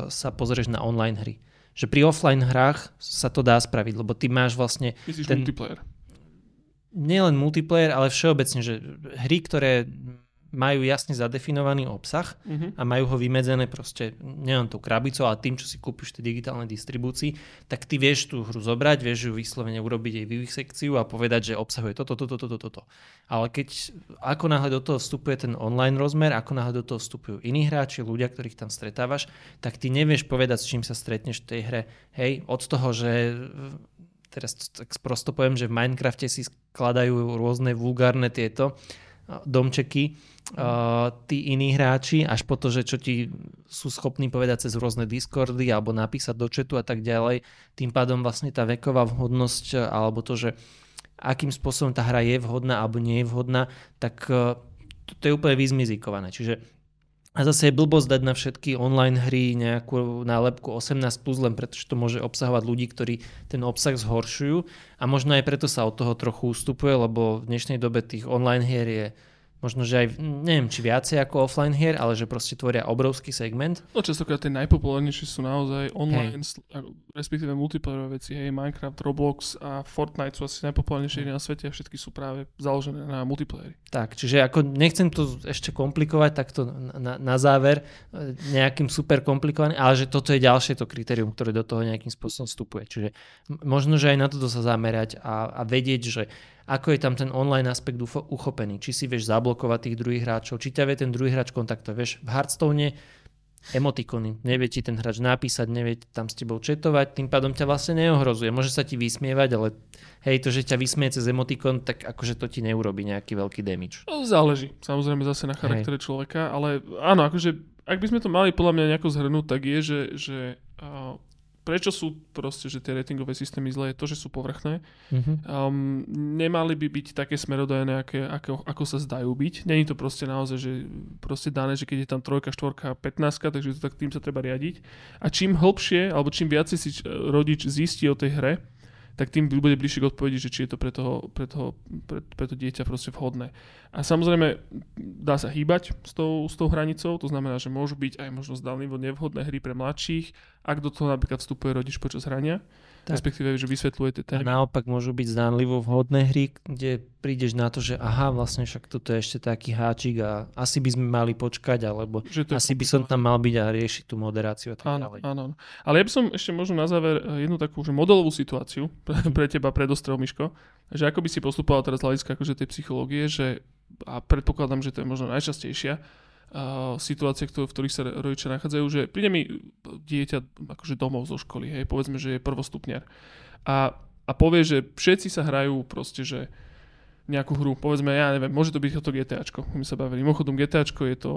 sa pozrieš na online hry. Že pri offline hrách sa to dá spraviť, lebo ty máš vlastne... Myslíš ten... multiplayer? Nielen multiplayer, ale všeobecne, že hry, ktoré majú jasne zadefinovaný obsah uh-huh. a majú ho vymedzené proste nielen tou krabicou, ale tým, čo si kúpiš v tej digitálnej distribúcii, tak ty vieš tú hru zobrať, vieš ju vyslovene urobiť jej sekciu a povedať, že obsahuje toto, toto, toto, toto. Ale keď ako náhle do toho vstupuje ten online rozmer, ako náhle do toho vstupujú iní hráči, ľudia, ktorých tam stretávaš, tak ty nevieš povedať, s čím sa stretneš v tej hre. Hej, od toho, že teraz tak prosto poviem, že v Minecrafte si skladajú rôzne vulgárne tieto domčeky uh, tí iní hráči, až po to, že čo ti sú schopní povedať cez rôzne Discordy alebo napísať do chatu a tak ďalej. Tým pádom vlastne tá veková vhodnosť alebo to, že akým spôsobom tá hra je vhodná alebo nie je vhodná, tak to, to je úplne vyzmizikované. Čiže a zase je blbosť dať na všetky online hry nejakú nálepku 18+, plus, len pretože to môže obsahovať ľudí, ktorí ten obsah zhoršujú. A možno aj preto sa od toho trochu ustupuje, lebo v dnešnej dobe tých online hier je možno, že aj, neviem, či viacej ako offline hier, ale že proste tvoria obrovský segment. No častokrát tie najpopulárnejšie sú naozaj online, hey. respektíve multiplayerové veci, hej, Minecraft, Roblox a Fortnite sú asi najpopulárnejšie hry na svete a všetky sú práve založené na multiplayery. Tak, čiže ako nechcem to ešte komplikovať takto na, na záver e, nejakým super komplikovaným, ale že toto je ďalšie to kritérium, ktoré do toho nejakým spôsobom vstupuje. Čiže možno, že aj na toto sa zamerať a, a vedieť, že ako je tam ten online aspekt uchopený. Či si vieš zablokovať tých druhých hráčov, či ťa vie ten druhý hráč kontaktovať. Vieš, v Hearthstone emotikony. Nevie ti ten hráč napísať, nevie tam s tebou četovať, tým pádom ťa vlastne neohrozuje. Môže sa ti vysmievať, ale hej, to, že ťa vysmieje cez emotikon, tak akože to ti neurobi nejaký veľký damage. No, záleží, samozrejme zase na charaktere hej. človeka, ale áno, akože ak by sme to mali podľa mňa nejako zhrnúť, tak je, že, že uh, prečo sú proste, že tie ratingové systémy zlé, je to, že sú povrchné. Mm-hmm. Um, nemali by byť také smerodajné, aké, ako, ako sa zdajú byť. Není to proste naozaj, že proste dané, že keď je tam trojka, štvorka, 15, takže to tak tým sa treba riadiť. A čím hlbšie, alebo čím viac si rodič zistí o tej hre, tak tým bude bližšie k odpovedi, že či je to pre, toho, pre, toho, pre, pre to dieťa proste vhodné. A samozrejme dá sa hýbať s tou, s tou hranicou, to znamená, že môžu byť aj možno zdalnivo nevhodné hry pre mladších, ak do toho napríklad vstupuje rodič počas hrania tak. respektíve, že vysvetľujete témy. A naopak môžu byť zdánlivo vhodné hry, kde prídeš na to, že aha, vlastne však toto je ešte taký háčik a asi by sme mali počkať, alebo asi by som tam mal byť a riešiť tú moderáciu a tak áno, ďalej. Áno. Ale ja by som ešte možno na záver eh, jednu takú že modelovú situáciu pre, teba predostrel, Miško, že ako by si postupoval teraz hľadiska akože tej psychológie, že a predpokladám, že to je možno najčastejšia, situácie, ktoré, v ktorých sa rodičia nachádzajú, že príde mi dieťa akože domov zo školy, hej, povedzme, že je prvostupňar a, a povie, že všetci sa hrajú proste, že nejakú hru, povedzme, ja neviem, môže to byť to GTAčko, my sa bavili. Mimochodom GTAčko je to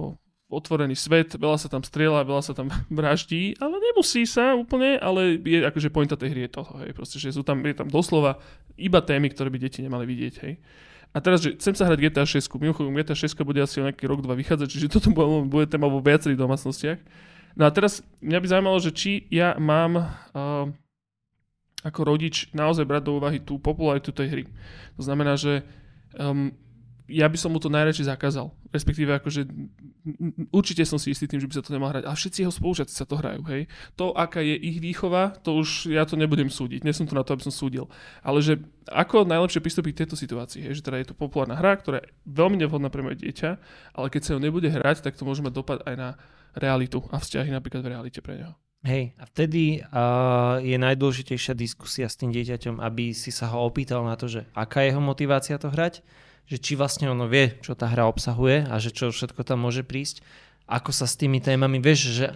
otvorený svet, veľa sa tam strieľa, veľa sa tam vraždí, ale nemusí sa úplne, ale je akože pointa tej hry je toho, hej, proste, že sú tam, je tam doslova iba témy, ktoré by deti nemali vidieť, hej. A teraz, že chcem sa hrať GTA 6, mimochodom GTA 6 bude asi o nejaký rok, dva vychádzať, čiže toto bude, bude téma vo viacerých domácnostiach. No a teraz mňa by zaujímalo, že či ja mám uh, ako rodič naozaj brať do úvahy tú popularitu tej hry. To znamená, že um, ja by som mu to najradšej zakázal. Respektíve akože určite som si istý tým, že by sa to nemal hrať. A všetci jeho spolužiaci sa to hrajú, hej. To, aká je ich výchova, to už ja to nebudem súdiť. Nie som tu na to, aby som súdil. Ale že ako najlepšie pristúpiť k tejto situácii, hej, že teda je to populárna hra, ktorá je veľmi nevhodná pre moje dieťa, ale keď sa ho nebude hrať, tak to môže mať dopad aj na realitu a vzťahy napríklad v realite pre neho. Hej, a vtedy uh, je najdôležitejšia diskusia s tým dieťaťom, aby si sa ho opýtal na to, že aká je jeho motivácia to hrať že či vlastne ono vie, čo tá hra obsahuje a že čo všetko tam môže prísť, ako sa s tými témami, vieš, že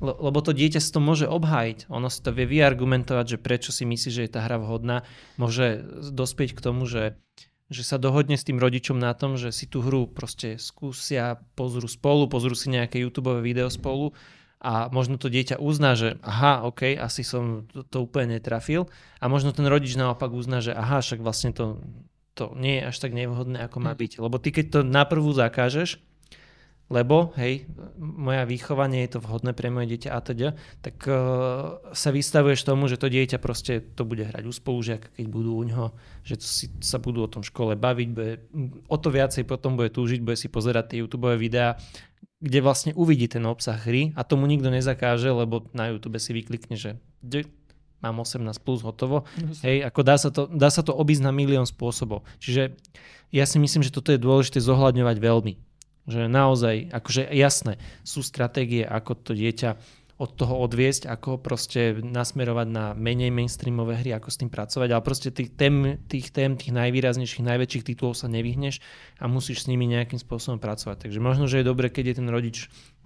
lebo to dieťa si to môže obhájiť. Ono si to vie vyargumentovať, že prečo si myslí, že je tá hra vhodná. Môže dospieť k tomu, že, že sa dohodne s tým rodičom na tom, že si tú hru proste skúsia, pozrú spolu, pozrú si nejaké YouTube video spolu a možno to dieťa uzná, že aha, ok, asi som to, to úplne netrafil a možno ten rodič naopak uzná, že aha, však vlastne to to nie je až tak nevhodné, ako má hm. byť. Lebo ty keď to naprvu zakážeš, lebo, hej, moja výchova nie je to vhodné pre moje dieťa a teda, tak uh, sa vystavuješ tomu, že to dieťa proste to bude hrať u spolužiaka, keď budú u ňoho, že si, sa budú o tom škole baviť, bude, o to viacej potom bude túžiť, bude si pozerať tie YouTube videá, kde vlastne uvidí ten obsah hry a tomu nikto nezakáže, lebo na YouTube si vyklikne, že mám 18 plus hotovo. Yes. Hej, ako dá sa, to, dá sa to obísť na milión spôsobov. Čiže ja si myslím, že toto je dôležité zohľadňovať veľmi. Že naozaj, akože jasné, sú stratégie, ako to dieťa od toho odviesť, ako proste nasmerovať na menej mainstreamové hry, ako s tým pracovať, ale proste tých tém, tých tém, tých najvýraznejších, najväčších titulov sa nevyhneš a musíš s nimi nejakým spôsobom pracovať. Takže možno, že je dobre, keď je ten rodič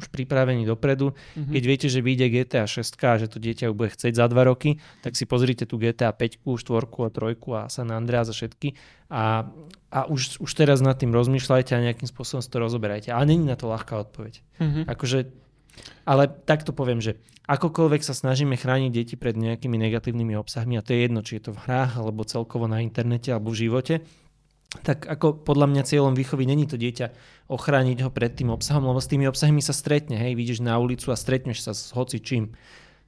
už pripravený dopredu. Mm-hmm. Keď viete, že vyjde GTA 6 a že to dieťa bude chcieť za 2 roky, tak si pozrite tu GTA 5, 4 a 3 a San Andreas a všetky a, a už, už teraz nad tým rozmýšľajte a nejakým spôsobom si to rozoberajte. Ale není na to ľahká odpoveď. Mm-hmm. Akože ale takto poviem, že akokoľvek sa snažíme chrániť deti pred nejakými negatívnymi obsahmi, a to je jedno, či je to v hrách, alebo celkovo na internete, alebo v živote, tak ako podľa mňa cieľom výchovy není to dieťa ochrániť ho pred tým obsahom, lebo s tými obsahmi sa stretne, hej, vidíš na ulicu a stretneš sa s hoci čím,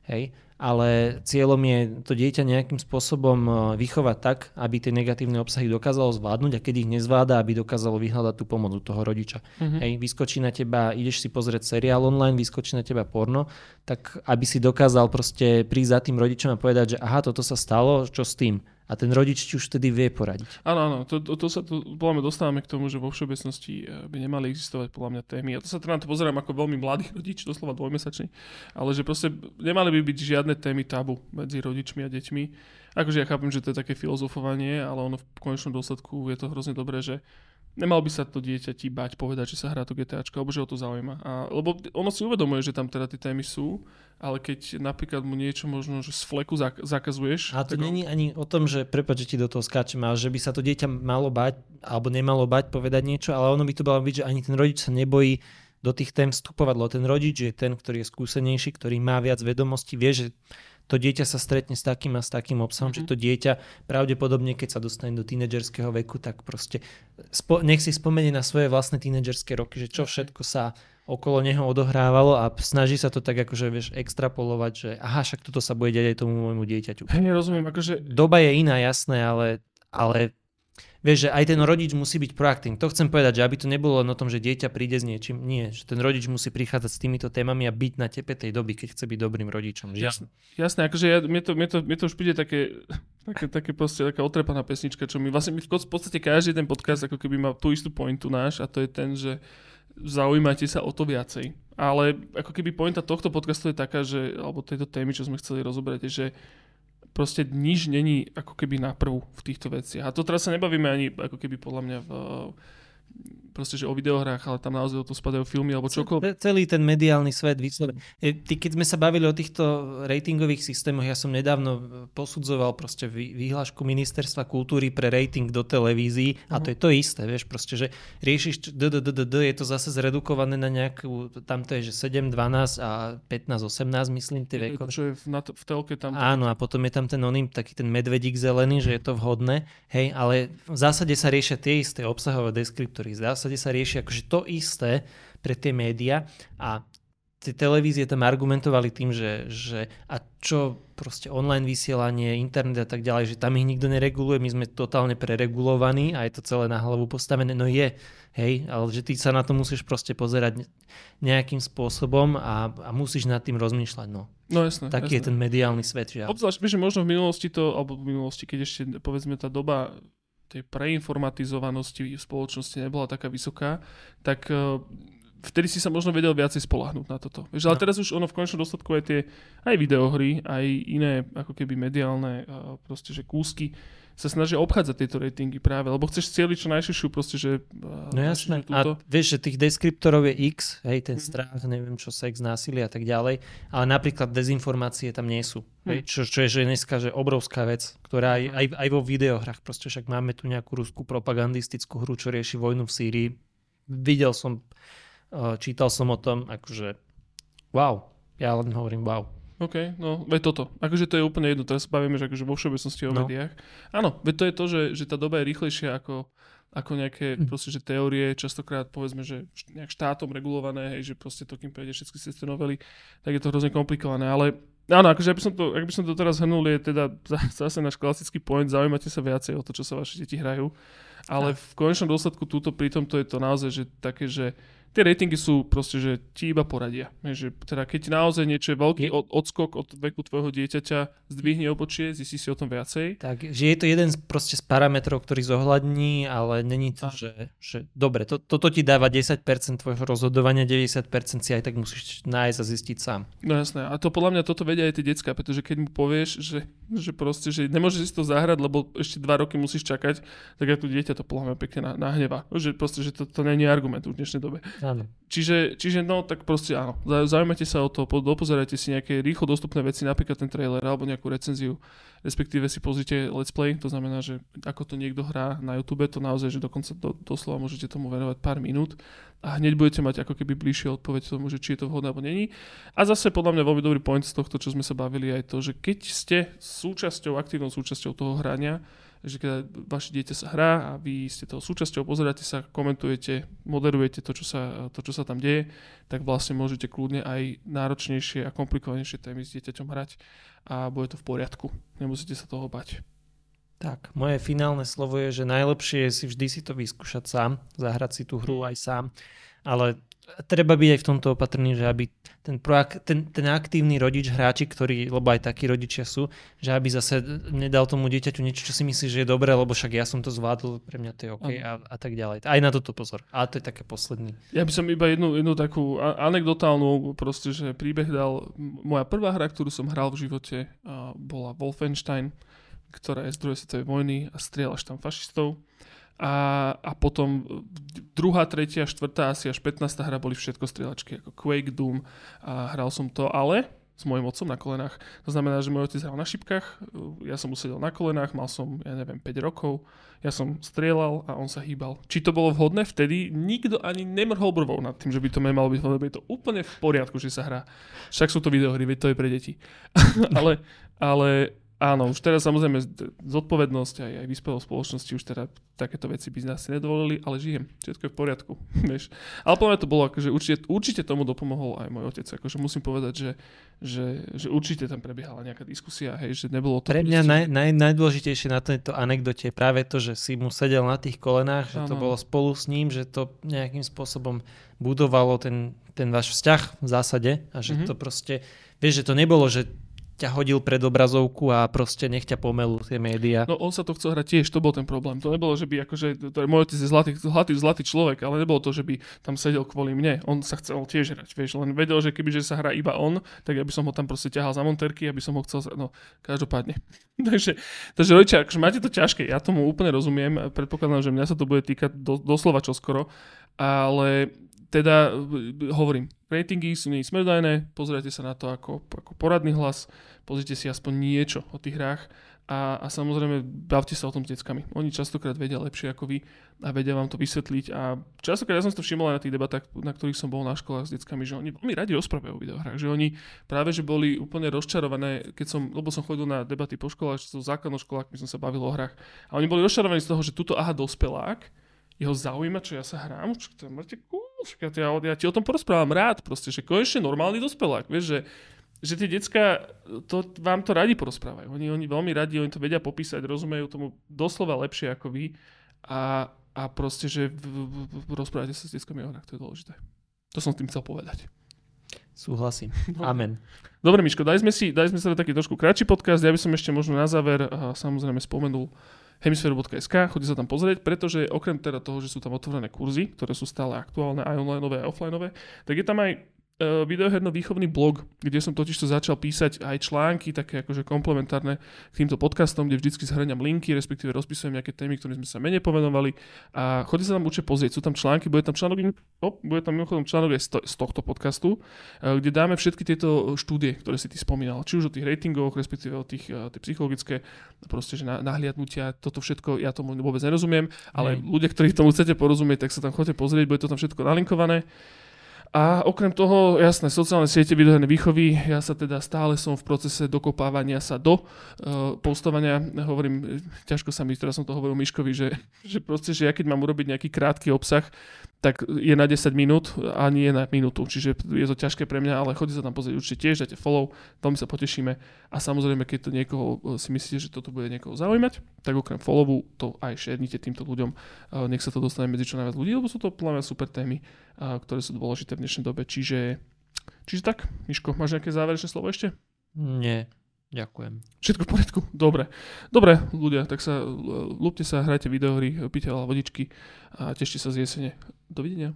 hej ale cieľom je to dieťa nejakým spôsobom e, vychovať tak, aby tie negatívne obsahy dokázalo zvládnuť a keď ich nezvláda, aby dokázalo vyhľadať tú pomoc u toho rodiča. Mm-hmm. Hej, vyskočí na teba, ideš si pozrieť seriál online, vyskočí na teba porno, tak aby si dokázal proste prísť za tým rodičom a povedať, že aha, toto sa stalo, čo s tým? A ten rodič ti už vtedy vie poradiť. Áno, áno, to, to, to sa to, podľa mňa dostávame k tomu, že vo všeobecnosti eh, by nemali existovať podľa mňa témy. A to sa teda na to pozerám ako veľmi mladý rodič, doslova dvojmesačný, ale že proste nemali by byť žiadne témy tabu medzi rodičmi a deťmi. Akože ja chápem, že to je také filozofovanie, ale ono v konečnom dôsledku je to hrozne dobré, že nemal by sa to dieťa ti bať povedať, že sa hrá to GTAčko, alebo že ho to zaujíma. A, lebo ono si uvedomuje, že tam teda tie témy sú, ale keď napríklad mu niečo možno, že z fleku zak- zakazuješ. A to není ani o tom, že prepáč, že ti do toho skáčem, ale že by sa to dieťa malo bať, alebo nemalo bať povedať niečo, ale ono by to malo byť, že ani ten rodič sa nebojí do tých tém vstupovať, lebo ten rodič je ten, ktorý je skúsenejší, ktorý má viac vedomostí, vie, že to dieťa sa stretne s takým a s takým obsahom, mm-hmm. že to dieťa pravdepodobne, keď sa dostane do tínedžerského veku, tak proste spo, nech si spomenie na svoje vlastné tínedžerské roky, že čo všetko sa okolo neho odohrávalo a snaží sa to tak akože vieš extrapolovať, že aha, však toto sa bude deť aj tomu môjmu dieťaťu. Hej, rozumiem, akože... Doba je iná, jasné, ale, ale vieš, že aj ten rodič musí byť proaktívny. To chcem povedať, že aby to nebolo len o tom, že dieťa príde s niečím. Nie, že ten rodič musí prichádzať s týmito témami a byť na tepe tej doby, keď chce byť dobrým rodičom. Jasné, jasné akože ja, mne, to, mne, to, mne to už príde také, také, také proste, taká otrepaná pesnička, čo mi vlastne my v podstate každý ten podcast ako keby mal tú istú pointu náš a to je ten, že zaujímajte sa o to viacej. Ale ako keby pointa tohto podcastu je taká, že, alebo tejto témy, čo sme chceli rozoberať, je, že proste nič není ako keby na v týchto veciach. A to teraz sa nebavíme ani ako keby podľa mňa v, proste, že o videohrách, ale tam naozaj o to spadajú filmy alebo čokoľvek. Celý ten mediálny svet vyslovený. Ty, keď sme sa bavili o týchto ratingových systémoch, ja som nedávno posudzoval proste výhľašku ministerstva kultúry pre rating do televízií uh-huh. a to mhm. je to isté, vieš, proste, že riešiš DDDD, je to zase zredukované na nejakú, tam to je, že 7, 12 a 15, 18, myslím, tie vekové. Čo je v, telke tam. Áno, a potom je tam ten oný, taký ten medvedík zelený, že je to vhodné, hej, ale v zásade sa riešia tie isté obsahové deskriptory. Zdá zásade sa rieši akože to isté pre tie médiá a tie televízie tam argumentovali tým, že, že a čo proste online vysielanie, internet a tak ďalej, že tam ich nikto nereguluje, my sme totálne preregulovaní a je to celé na hlavu postavené. No je, hej, ale že ty sa na to musíš proste pozerať nejakým spôsobom a, a musíš nad tým rozmýšľať. No, no jasné. Taký jasné. je ten mediálny svet. Že Obzvlášť, že možno v minulosti to, alebo v minulosti, keď ešte povedzme tá doba tej preinformatizovanosti v spoločnosti nebola taká vysoká, tak uh, vtedy si sa možno vedel viacej spolahnúť na toto. Vieš, ale no. teraz už ono v konečnom dôsledku aj tie aj videohry, aj iné ako keby mediálne uh, proste, že kúsky sa snažia obchádzať tieto ratingy práve, lebo chceš cieliť čo najširšiu proste, že... No jasné, a vieš, že tých deskriptorov je x, hej, ten mm-hmm. strach, neviem čo, sex, násilie a tak ďalej, ale napríklad dezinformácie tam nie sú. Mm. Hej, čo, čo je že dneska že obrovská vec, ktorá aj, aj, aj vo videohrách, proste však máme tu nejakú ruskú propagandistickú hru, čo rieši vojnu v Sýrii. Videl som, čítal som o tom, akože wow, ja len hovorím wow. OK, no, veď toto. Akože to je úplne jedno, teraz bavíme, že akože vo všeobecnosti o no. médiách. Áno, veď to je to, že, že tá doba je rýchlejšia ako, ako nejaké hm. proste, že teórie, častokrát povedzme, že nejak štátom regulované, hej, že proste to, kým prejde všetky cez novely, tak je to hrozne komplikované, ale Áno, akože ak by som to, ak by som to teraz hrnul, je teda zase náš klasický point, zaujímate sa viacej o to, čo sa vaše deti hrajú, ale v konečnom dôsledku túto pri tomto je to naozaj, že také, že tie ratingy sú proste, že ti iba poradia. Že teda keď naozaj niečo je veľký od, odskok od veku tvojho dieťaťa, zdvihne obočie, zistí si o tom viacej. Tak, že je to jeden z, proste z parametrov, ktorý zohľadní, ale není to, že, že dobre, to, toto ti dáva 10% tvojho rozhodovania, 90% si aj tak musíš nájsť a zistiť sám. No jasné, a to podľa mňa toto vedia aj tie decka, pretože keď mu povieš, že, že proste, že nemôžeš si to zahrať, lebo ešte dva roky musíš čakať, tak aj tu dieťa to podľa mňa pekne nahneva. Že proste, že to, to nie je argument v dnešnej dobe. Áno. Čiže, čiže no, tak proste áno. Zaujímate sa o to, dopozerajte si nejaké rýchlo dostupné veci, napríklad ten trailer alebo nejakú recenziu, respektíve si pozrite let's play, to znamená, že ako to niekto hrá na YouTube, to naozaj, že dokonca do, doslova môžete tomu venovať pár minút a hneď budete mať ako keby bližšie odpoveď tomu, že či je to vhodné alebo není. A zase podľa mňa veľmi dobrý point z tohto, čo sme sa bavili, aj to, že keď ste súčasťou, aktívnou súčasťou toho hrania, že keď vaše dieťa sa hrá a vy ste toho súčasťou, pozeráte sa, komentujete, moderujete to čo, sa, to, čo sa tam deje, tak vlastne môžete kľudne aj náročnejšie a komplikovanejšie témy s dieťaťom hrať a bude to v poriadku. Nemusíte sa toho bať. Tak, moje finálne slovo je, že najlepšie je si vždy si to vyskúšať sám, zahrať si tú hru aj sám, ale treba byť aj v tomto opatrný, že aby ten, proak, ten, ten aktívny rodič, hráči, ktorí, lebo aj takí rodičia sú, že aby zase nedal tomu dieťaťu niečo, čo si myslí, že je dobré, lebo však ja som to zvládol, pre mňa to je OK a, a tak ďalej. Aj na toto pozor. A to je také posledný. Ja by som iba jednu, jednu takú anekdotálnu proste, že príbeh dal. Moja prvá hra, ktorú som hral v živote, bola Wolfenstein, ktorá je z druhej svetovej vojny a strieľaš tam fašistov a, a potom druhá, tretia, štvrtá, asi až 15. hra boli všetko strieľačky, ako Quake, Doom a hral som to, ale s mojim otcom na kolenách. To znamená, že môj otec hral na šipkách, ja som usedel na kolenách, mal som, ja neviem, 5 rokov, ja som strieľal a on sa hýbal. Či to bolo vhodné vtedy? Nikto ani nemrhol brvou nad tým, že by to malo byť vhodné, je to úplne v poriadku, že sa hrá. Však sú to videohry, veď to je pre deti. ale, ale Áno, už teraz samozrejme zodpovednosť aj, aj vyspelou spoločnosti už teda takéto veci by nás si nedovolili, ale žijem, všetko je v poriadku. Vieš. Ale podľa to bolo, akože určite, určite tomu dopomohol aj môj otec. Akože musím povedať, že, že, že určite tam prebiehala nejaká diskusia, hej, že nebolo to... Pre mňa naj, naj, najdôležitejšie na tejto anekdote je práve to, že si mu sedel na tých kolenách, že ano. to bolo spolu s ním, že to nejakým spôsobom budovalo ten, ten váš vzťah v zásade a že mm-hmm. to proste, vieš, že to nebolo, že ťa hodil pred obrazovku a proste nech ťa pomelú tie médiá. No on sa to chcel hrať tiež, to bol ten problém. To nebolo, že by akože, to je môj otec je zlatý, zlatý, zlatý človek, ale nebolo to, že by tam sedel kvôli mne. On sa chcel tiež hrať, vieš, len vedel, že keby že sa hrá iba on, tak ja by som ho tam proste ťahal za monterky, aby som ho chcel, no každopádne. takže, takže rodičia, akože máte to ťažké, ja tomu úplne rozumiem, predpokladám, že mňa sa to bude týkať do, doslova čoskoro, ale teda hovorím, ratingy sú nie smerdajné, pozrite sa na to ako, ako poradný hlas, pozrite si aspoň niečo o tých hrách a, a samozrejme bavte sa o tom s deckami. Oni častokrát vedia lepšie ako vy a vedia vám to vysvetliť a častokrát ja som to všimol aj na tých debatách, na ktorých som bol na školách s deckami, že oni veľmi radi rozprávajú o videohrách, že oni práve že boli úplne rozčarované, keď som, lebo som chodil na debaty po školách, so základnou školách, my som sa bavil o hrách a oni boli rozčarovaní z toho, že tuto aha dospelák, jeho zaujíma, čo ja sa hrám, čo to máte ja, ja, ja ti o tom porozprávam rád, proste, že konečne normálny dospelák, vieš, že, že tie decka to, vám to radi porozprávajú. Oni, oni veľmi radi, oni to vedia popísať, rozumejú tomu doslova lepšie ako vy a, a proste, že v, v, v, rozprávate sa s deckami o hrách, to je dôležité. To som tým chcel povedať. Súhlasím. No. Amen. Dobre, Miško, daj sme si, daj sme sa taký trošku kratší podcast. Ja by som ešte možno na záver uh, samozrejme spomenul hemisféru.sk, chodí sa tam pozrieť, pretože okrem teda toho, že sú tam otvorené kurzy, ktoré sú stále aktuálne aj online, aj offline, tak je tam aj videoherno-výchovný blog, kde som totiž to začal písať aj články, také akože komplementárne k týmto podcastom, kde vždycky zhrňam linky, respektíve rozpisujem nejaké témy, ktoré sme sa menej povenovali a chodí sa tam určite pozrieť. Sú tam články, bude tam článok, oh, bude tam mimochodom článok aj z, to, z tohto podcastu, uh, kde dáme všetky tieto štúdie, ktoré si ty spomínal. Či už o tých ratingoch, respektíve o tých uh, tie psychologické, proste, že na, nahliadnutia, toto všetko, ja tomu vôbec nerozumiem, ale Nej. ľudia, ktorí tomu chcete porozumieť, tak sa tam chodite pozrieť, bude to tam všetko nalinkované. A okrem toho, jasné, sociálne siete videohernej výchovy, ja sa teda stále som v procese dokopávania sa do uh, postovania, hovorím, ťažko sa mi, teraz som to hovoril Miškovi, že, že proste, že ja keď mám urobiť nejaký krátky obsah, tak je na 10 minút a nie na minútu, čiže je to ťažké pre mňa, ale chodite sa tam pozrieť určite tiež, dajte follow, veľmi sa potešíme a samozrejme, keď to niekoho e, si myslíte, že toto bude niekoho zaujímať, tak okrem followu to aj šernite týmto ľuďom, uh, nech sa to dostane medzi čo najviac ľudí, lebo sú to plne super témy, uh, ktoré sú dôležité v dnešnej dobe. Čiže, čiže tak, Miško, máš nejaké záverečné slovo ešte? Nie, ďakujem. Všetko v poriadku? Dobre. Dobre, ľudia, tak sa lúpte sa, hrajte videohry, veľa vodičky a tešte sa z jesene. Dovidenia.